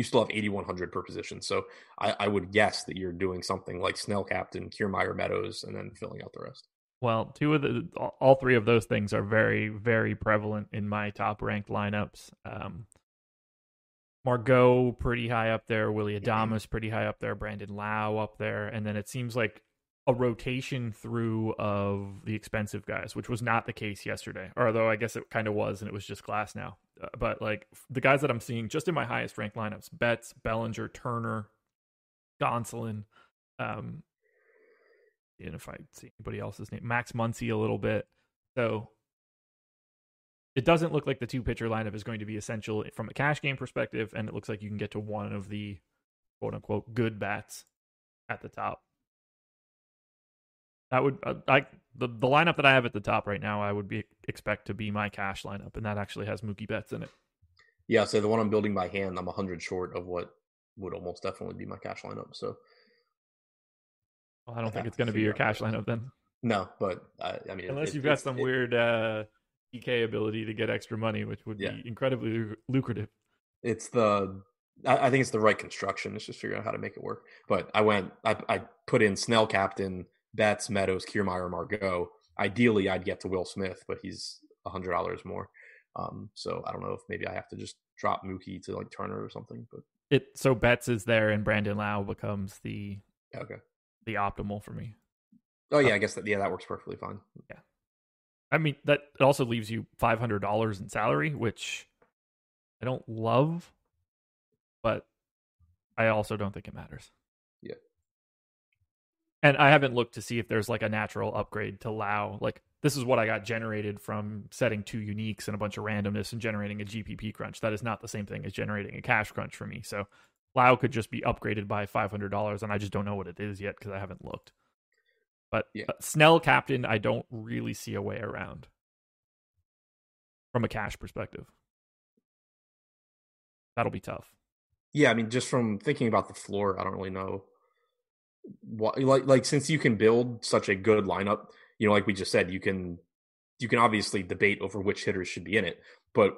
you still have 8,100 per position. So I, I, would guess that you're doing something like Snell captain, Kiermaier Meadows, and then filling out the rest. Well, two of the, all three of those things are very, very prevalent in my top ranked lineups. Um, Margot pretty high up there, Willy Adames pretty high up there, Brandon Lowe up there, and then it seems like a rotation through of the expensive guys, which was not the case yesterday. Although I guess it kind of was, and it was just Glasnow. Uh, but like the guys that I'm seeing just in my highest ranked lineups: Betts, Bellinger, Turner, Gonsolin. Um, and if I see anybody else's name, Max Muncy a little bit. So it doesn't look like the two pitcher lineup is going to be essential from a cash game perspective, and it looks like you can get to one of the quote unquote good bats at the top. That would uh, I the the lineup that I have at the top right now. I would be expect to be my cash lineup, and that actually has Mookie Betts in it. Yeah, so the one I'm building by hand, I'm hundred short of what would almost definitely be my cash lineup. So, well, I don't I think it's going to be your cash lineup then. No, but I, I mean, unless it, you've got some it, weird uh, EK ability to get extra money, which would yeah. be incredibly lucrative. It's the I, I, think it's the right construction. It's just figuring out how to make it work. But I went, I, I put in Snell captain, Betts, Meadows, Kiermaier, Margot. Ideally, I'd get to Will Smith, but he's a hundred dollars more. Um, so I don't know if maybe I have to just drop Mookie to like Turner or something. But it so Betts is there and Brandon Lowe becomes the okay the optimal for me. Oh yeah, uh, I guess that yeah that works perfectly fine. Yeah, I mean that it also leaves you five hundred dollars in salary, which I don't love, but I also don't think it matters. And I haven't looked to see if there's like a natural upgrade to Lowe. Like this is what I got generated from setting two uniques and a bunch of randomness and generating a GPP crunch. That is not the same thing as generating a cash crunch for me. So Lowe could just be upgraded by five hundred dollars, and I just don't know what it is yet because I haven't looked. But yeah. uh, Snell captain, I don't really see a way around from a cash perspective. That'll be tough. Yeah, I mean, just from thinking about the floor, I don't really know what like like since you can build such a good lineup, you know, like we just said, you can you can obviously debate over which hitters should be in it, but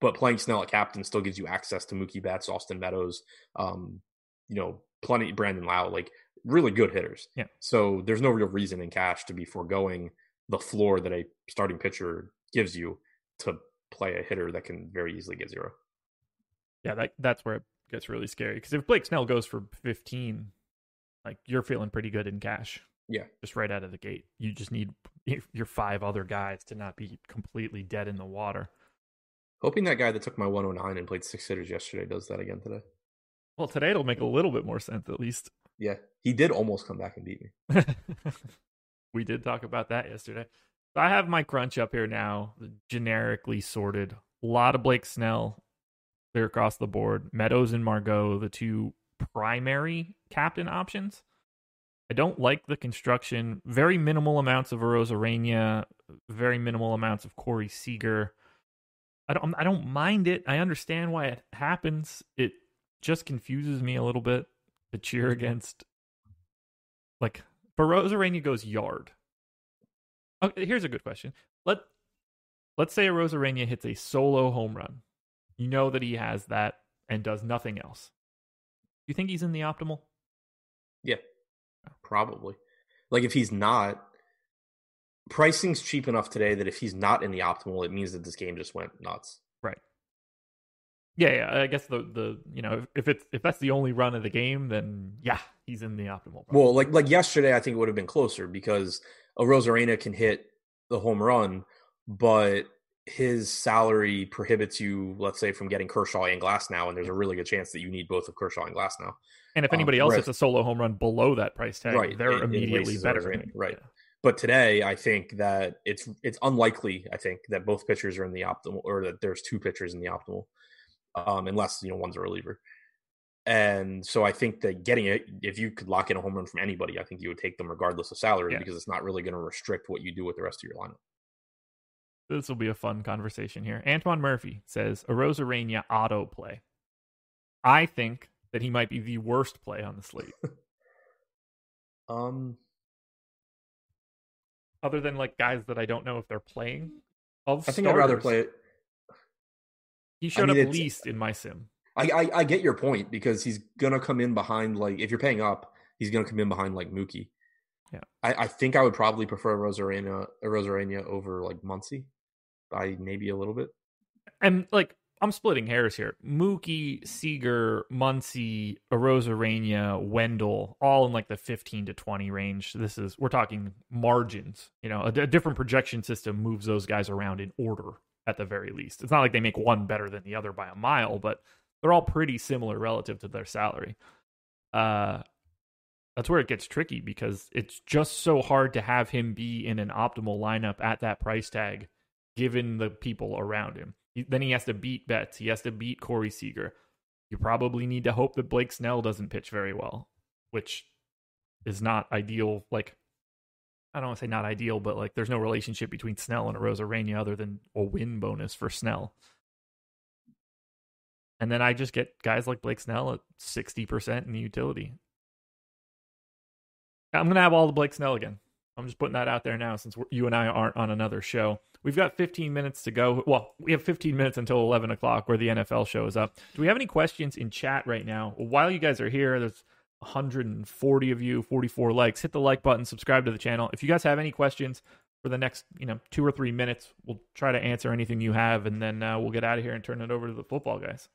but playing Snell at captain still gives you access to Mookie Betts, Austin Meadows, um, you know, plenty Brandon Lowe, like really good hitters. Yeah. So there's no real reason in cash to be foregoing the floor that a starting pitcher gives you to play a hitter that can very easily get zero. Yeah, that that's where it gets really scary because if Blake Snell goes for 15, like you're feeling pretty good in cash. Yeah. Just right out of the gate. You just need your five other guys to not be completely dead in the water. Hoping that guy that took my 109 and played six hitters yesterday does that again today. Well, today it'll make a little bit more sense at least. Yeah. He did almost come back and beat me. we did talk about that yesterday. So I have my crunch up here now, generically sorted. A lot of Blake Snell, clear across the board. Meadows and Margot, the two primary captain options. I don't like the construction. Very minimal amounts of Arozarena, very minimal amounts of Corey Seager. I don't I don't mind it. I understand why it happens. It just confuses me a little bit to cheer against like Arozarena goes yard. Okay, here's a good question. Let let's say Arozarena hits a solo home run. You know that he has that and does nothing else. You think he's in the optimal? Yeah, probably. Like if he's not, pricing's cheap enough today that if he's not in the optimal, it means that this game just went nuts. Right. Yeah, yeah. I guess the the you know if it's if that's the only run of the game, then yeah, he's in the optimal. Probably. Well, like like yesterday, I think it would have been closer because Arozarena can hit the home run, but his salary prohibits you, let's say, from getting Kershaw and Glasnow, and there's a really good chance that you need both of Kershaw and Glasnow. And if anybody um, else hits a solo home run below that price tag, right, they're it, immediately it better. right. Yeah. But today, I think that it's it's unlikely. I think that both pitchers are in the optimal, or that there's two pitchers in the optimal, um, unless you know one's a reliever. And so I think that getting it, if you could lock in a home run from anybody, I think you would take them regardless of salary yeah. because it's not really going to restrict what you do with the rest of your lineup. This will be a fun conversation here. Antoine Murphy says Arozarena auto play. I think that he might be the worst play on the slate. um, other than like guys that I don't know if they're playing. Of I think starters, I'd rather play it. He showed mean, up least in my sim. I, I I get your point because he's gonna come in behind like if you're paying up, he's gonna come in behind like Mookie. Yeah. I, I think I would probably prefer Arozarena Arozarena over like Muncy by maybe a little bit. And like I'm splitting hairs here. Mookie, Seager, Muncy, Arozarena, Wendle, all in like the 15 to 20 range. This is we're talking margins. You know, a different projection system moves those guys around in order at the very least. It's not like they make one better than the other by a mile, but they're all pretty similar relative to their salary. Uh that's where it gets tricky because it's just so hard to have him be in an optimal lineup at that price tag given the people around him. He, then he has to beat Betts. He has to beat Corey Seager. You probably need to hope that Blake Snell doesn't pitch very well, which is not ideal. Like, I don't want to say not ideal, but like there's no relationship between Snell and Arozarena other than a win bonus for Snell. And then I just get guys like Blake Snell at 60% in the utility. I'm going to have all the Blake Snell again. I'm just putting that out there now since you and I aren't on another show. We've got 15 minutes to go. Well, we have 15 minutes until 11 o'clock where the NFL show is up. Do we have any questions in chat right now? While you guys are here, there's 140 of you, 44 likes. Hit the like button, subscribe to the channel. If you guys have any questions for the next, you know, two or three minutes, we'll try to answer anything you have, and then uh, we'll get out of here and turn it over to the football guys.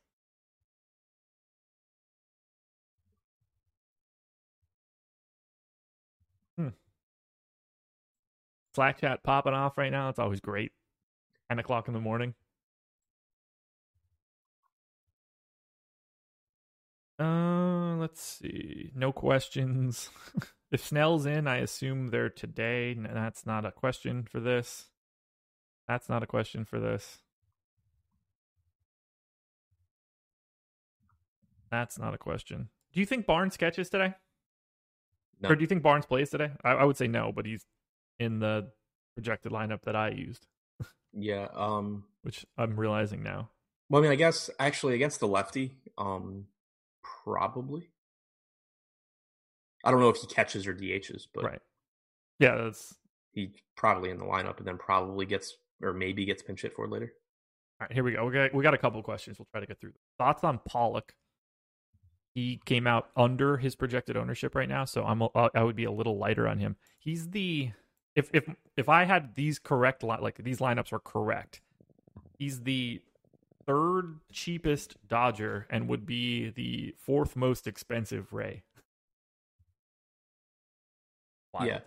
Slack chat popping off right now. It's always great. 10 o'clock in the morning. Uh, let's see. No questions. if Snell's in, I assume they're today. That's not a question for this. That's not a question for this. That's not a question. Do you think Barnes catches today? No. Or do you think Barnes plays today? I, I would say no, but he's in the projected lineup that I used, Yeah. Um. which I'm realizing now. Well, I mean, I guess actually against the lefty, um, probably. I don't know if he catches or DHs, but right. Yeah, that's he probably in the lineup and then probably gets or maybe gets pinch hit for later. all right. Here we go. We got we got a couple of questions. We'll try to get through. Thoughts on Pollock? He came out under his projected ownership right now, so I'm a- I would be a little lighter on him. He's the if if if I had these correct li- like these lineups were correct, he's the third cheapest Dodger and would be the fourth most expensive Ray. Wild. Yeah.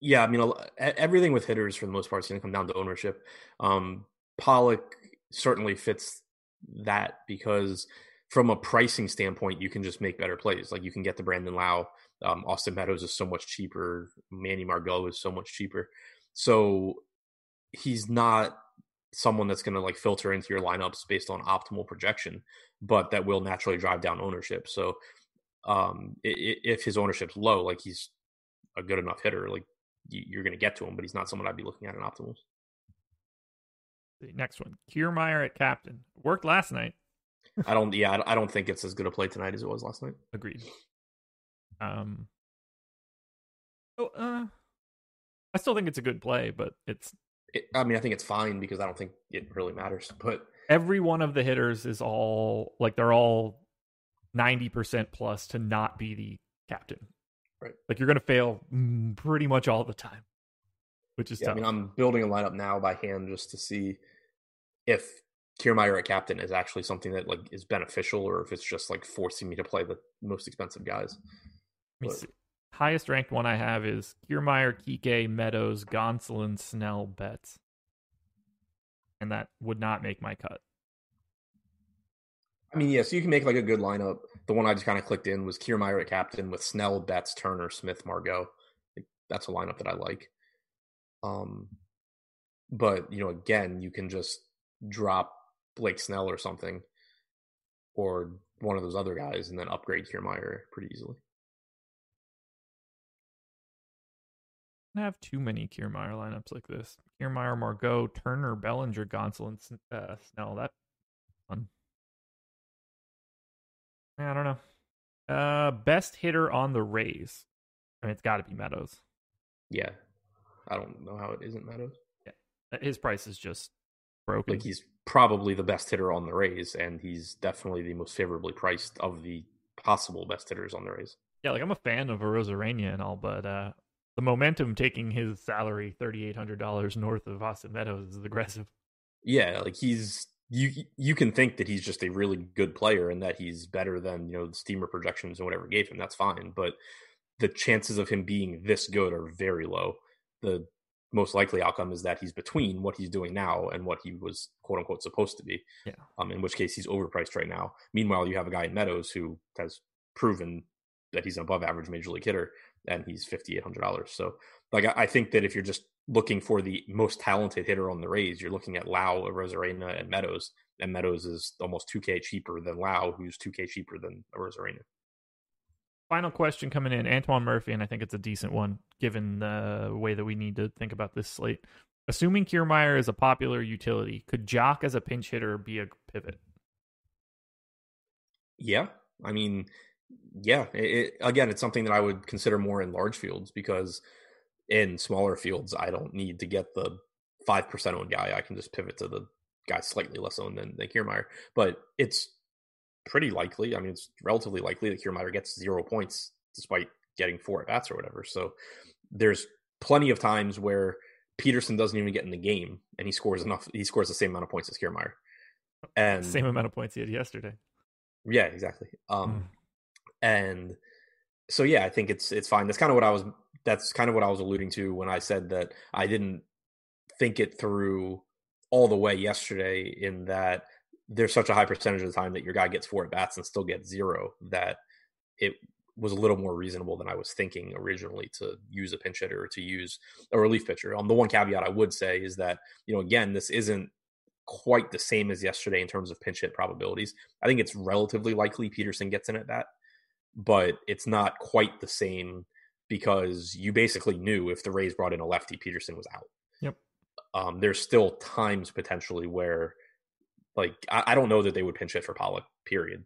Yeah, I mean, everything with hitters for the most part is going to come down to ownership. Um, Pollock certainly fits that because from a pricing standpoint, you can just make better plays. Like you can get the Brandon Lowe. Um, Austin Meadows is so much cheaper. Manny Margot is so much cheaper. So he's not someone that's going to like filter into your lineups based on optimal projection, but that will naturally drive down ownership. So um, if his ownership's low, like he's a good enough hitter, like you- you're going to get to him, but he's not someone I'd be looking at in optimals. The next one, Kiermaier at captain worked last night. I don't, yeah, I don't think it's as good a play tonight as it was last night. Agreed. Um. Oh, uh, I still think it's a good play, but it's It, I mean, I think it's fine because I don't think it really matters. But every one of the hitters is all like they're all ninety percent plus to not be the captain. Right. Like you're gonna fail mm, pretty much all the time, which is yeah, I tough. mean, I'm building a lineup now by hand just to see if Kiermaier at captain is actually something that like is beneficial or if it's just like forcing me to play the most expensive guys. Me see. Highest ranked one I have is Kiermaier, Kike, Meadows, Gonsolin, Snell, Betts, and that would not make my cut. I mean, yeah, so you can make like a good lineup. The one I just kind of clicked in was Kiermaier at captain with Snell, Betts, Turner, Smith, Margot. That's a lineup that I like. Um, but you know, again, you can just drop Blake Snell or something, or one of those other guys, and then upgrade Kiermaier pretty easily. Have too many Kiermaier lineups like this. Kiermaier, Margot, Turner, Bellinger, Gonsolin, S- uh, Snell. That fun. Yeah, I don't know. Uh, best hitter on the Rays. I mean, it's got to be Meadows. Yeah, I don't know how it isn't Meadows. Yeah, his price is just broken. Like he's probably the best hitter on the Rays, and he's definitely the most favorably priced of the possible best hitters on the Rays. Yeah, like I'm a fan of Arozarena and all, but uh, the momentum taking his salary thirty eight hundred dollars north of Austin Meadows is aggressive. Yeah, like he's you you can think that he's just a really good player and that he's better than you know the steamer projections and whatever gave him. That's fine, but the chances of him being this good are very low. The most likely outcome is that he's between what he's doing now and what he was quote unquote supposed to be. Yeah. Um, in which case he's overpriced right now. Meanwhile, you have a guy in Meadows who has proven that he's an above average major league hitter and he's fifty eight hundred dollars. So like I, I, think that if you're just looking for the most talented hitter on the Rays, you're looking at Lowe, Arozarena, and Meadows. And Meadows is almost two K cheaper than Lowe, who's two K cheaper than Arozarena. Final question coming in, Antoine Murphy, and I think it's a decent one given the way that we need to think about this slate. Assuming Kiermaier is a popular utility, could Joc as a pinch hitter be a pivot? Yeah, I mean, yeah. It, again, it's something that I would consider more in large fields because in smaller fields, I don't need to get the five percent owned guy. I can just pivot to the guy slightly less owned than, than Kiermaier. But it's pretty likely. I mean, it's relatively likely that Kiermaier gets zero points despite getting four at bats or whatever. So there's plenty of times where Pederson doesn't even get in the game and he scores enough. He scores the same amount of points as Kiermaier. And same amount of points he had yesterday. Yeah, exactly. Um, mm. And so yeah, I think it's it's fine. That's kind of what I was. That's kind of what I was alluding to when I said that I didn't think it through all the way yesterday. In that there's such a high percentage of the time that your guy gets four at bats and still gets zero that it was a little more reasonable than I was thinking originally to use a pinch hitter or to use a relief pitcher. Um, the one caveat I would say is that, you know, again, this isn't quite the same as yesterday in terms of pinch hit probabilities. I think it's relatively likely Pederson gets in at that, but it's not quite the same because you basically knew if the Rays brought in a lefty, Pederson was out. Yep. Um, there's still times potentially where like I, I, don't know that they would pinch hit for Pollock. Period.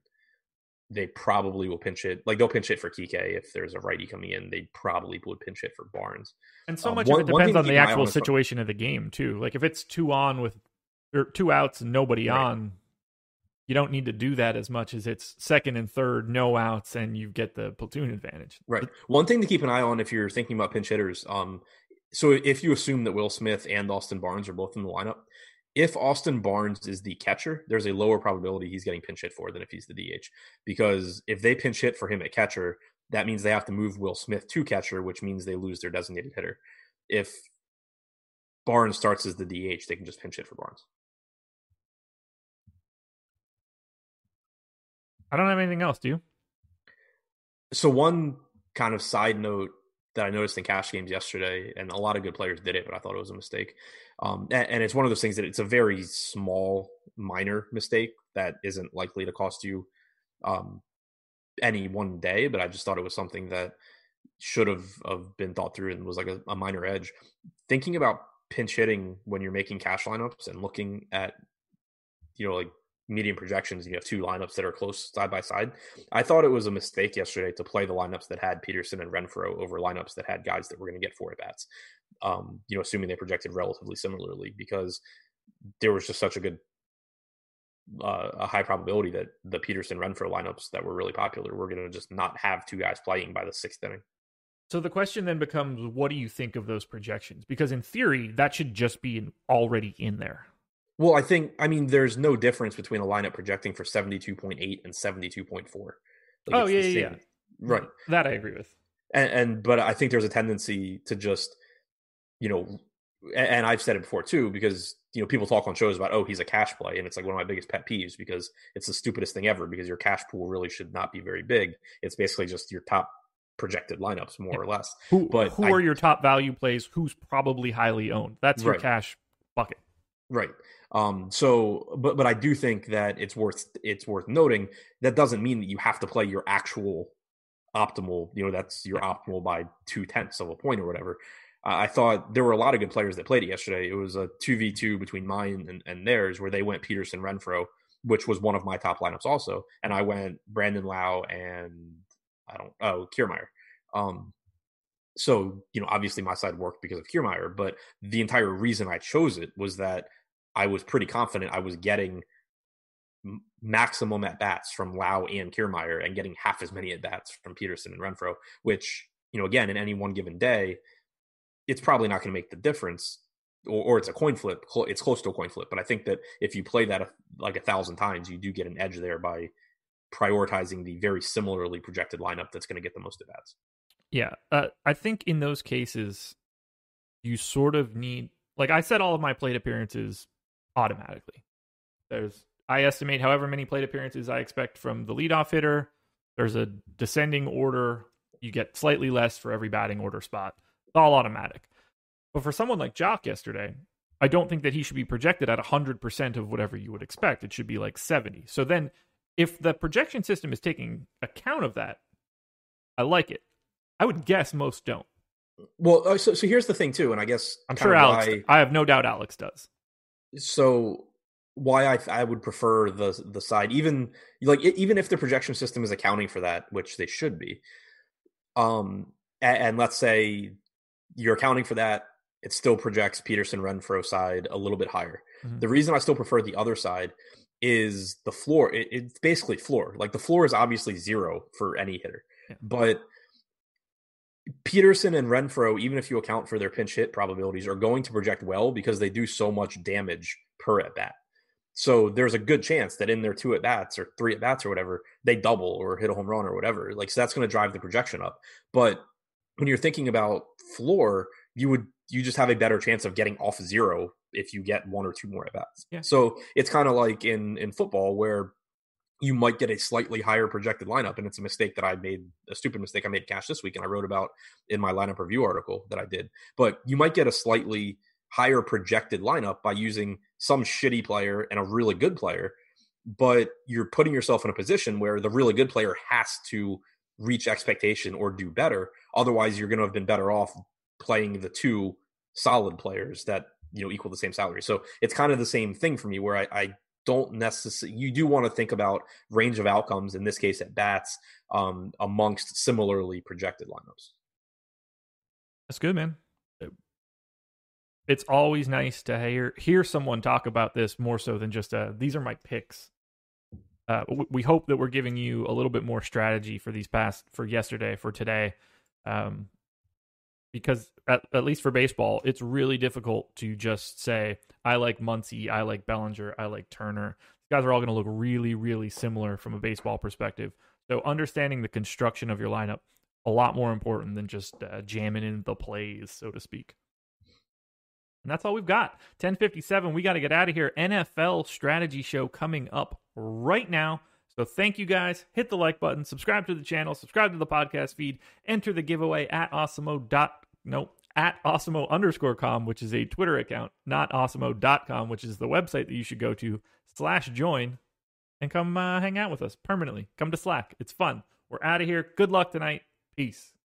They probably will pinch it. Like they'll pinch it for Kike if there's a righty coming in. They probably would pinch it for Barnes. And so um, much um, of it depends on the actual situation of the game too. Like if it's two on with or two outs and nobody right. on, you don't need to do that as much as it's second and third, no outs, and you get the platoon advantage. Right. One thing to keep an eye on if you're thinking about pinch hitters, um, so if you assume that Will Smith and Austin Barnes are both in the lineup, if Austin Barnes is the catcher, there's a lower probability he's getting pinch hit for than if he's the DH. Because if they pinch hit for him at catcher, that means they have to move Will Smith to catcher, which means they lose their designated hitter. If Barnes starts as the DH, they can just pinch hit for Barnes. I don't have anything else, do you? So one kind of side note that I noticed in cash games yesterday, and a lot of good players did it, but I thought it was a mistake. Um, and, and, it's one of those things that it's a very small, minor mistake that isn't likely to cost you um, any one day. But I just thought it was something that should have, have been thought through and was like a, a minor edge. Thinking about pinch hitting when you're making cash lineups and looking at, you know, like medium projections you have two lineups that are close side by side. I thought it was a mistake yesterday to play the lineups that had Pederson and Renfroe over lineups that had guys that were going to get four at bats. Um, you know, assuming they projected relatively similarly because there was just such a good uh, a high probability that the Pederson Renfroe lineups that were really popular were going to just not have two guys playing by the sixth inning. So the question then becomes, what do you think of those projections? Because in theory, that should just be already in there. Well, I think I mean there's no difference between a lineup projecting for 72.8 and 72.4. Like oh yeah, yeah, yeah, right. That I agree with. And, and, but I think there's a tendency to just, you know, and I've said it before too because you know people talk on shows about oh he's a cash play and it's like one of my biggest pet peeves because it's the stupidest thing ever because your cash pool really should not be very big. It's basically just your top projected lineups more yeah. or less. Who, but who I, are your top value plays? Who's probably highly owned? That's your right. cash bucket. Right. Um, so, but but I do think that it's worth it's worth noting that doesn't mean that you have to play your actual optimal. You know, that's your optimal by two tenths of a point or whatever. Uh, I thought there were a lot of good players that played it yesterday. It was a two v two between mine and, and theirs, where they went Pederson Renfroe, which was one of my top lineups also, and I went Brandon Lowe and I don't oh Kiermaier. Um, so you know obviously my side worked because of Kiermaier, but the entire reason I chose it was that I was pretty confident I was getting maximum at bats from Lowe and Kiermaier and getting half as many at bats from Pederson and Renfroe, which you know again in any one given day, it's probably not going to make the difference. Or, or, it's a coin flip. It's close to a coin flip, but I think that if you play that like a thousand times, you do get an edge there by prioritizing the very similarly projected lineup that's going to get the most at bats. Yeah, uh, I think in those cases, you sort of need, like I said, all of my plate appearances automatically. There's, I estimate however many plate appearances I expect from the leadoff hitter. There's a descending order. You get slightly less for every batting order spot. It's all automatic. But for someone like Joc yesterday, I don't think that he should be projected at 100% of whatever you would expect. It should be like 70. So then if the projection system is taking account of that, I like it. I would guess most don't. Well, uh, so so here's the thing too, and I guess I'm sure Alex. Why, I have no doubt Alex does. So why I I would prefer the the side even like even if the projection system is accounting for that, which they should be. Um, and, and let's say you're accounting for that, it still projects Pederson Renfroe side a little bit higher. Mm-hmm. The reason I still prefer the other side is the floor. It, it's basically floor. Like the floor is obviously zero for any hitter, yeah. but Pederson and Renfroe, even if you account for their pinch hit probabilities, are going to project well because they do so much damage per at bat. So there's a good chance that in their two at bats or three at bats or whatever, they double or hit a home run or whatever. Like so that's going to drive the projection up. But when you're thinking about floor, you would you just have a better chance of getting off zero if you get one or two more at bats. Yeah. So it's kind of like in in football where you might get a slightly higher projected lineup, and it's a mistake that I made, a stupid mistake I made cash this week, and I wrote about in my lineup review article that I did. But you might get a slightly higher projected lineup by using some shitty player and a really good player, but you're putting yourself in a position where the really good player has to reach expectation or do better. Otherwise, you're going to have been better off playing the two solid players that you know equal the same salary. So it's kind of the same thing for me where I, I don't necessarily you do want to think about range of outcomes in this case at bats um, amongst similarly projected lineups. That's good, man. It's always nice to hear hear someone talk about this more so than just uh, these are my picks. Uh, we hope that we're giving you a little bit more strategy for these past for yesterday for today. Um, because at, at least for baseball, it's really difficult to just say, I like Muncy, I like Bellinger, I like Turner. These guys are all going to look really, really similar from a baseball perspective. So understanding the construction of your lineup, a lot more important than just uh, jamming in the plays, so to speak. And that's all we've got. 1057, we got to get out of here. NFL strategy show coming up right now. So thank you guys. Hit the like button, subscribe to the channel, subscribe to the podcast feed, enter the giveaway at awesemo dot nope at awesemo underscore com, which is a Twitter account, not awesemo.com, which is the website that you should go to slash join and come uh, hang out with us permanently. Come to Slack. It's fun. We're out of here. Good luck tonight. Peace.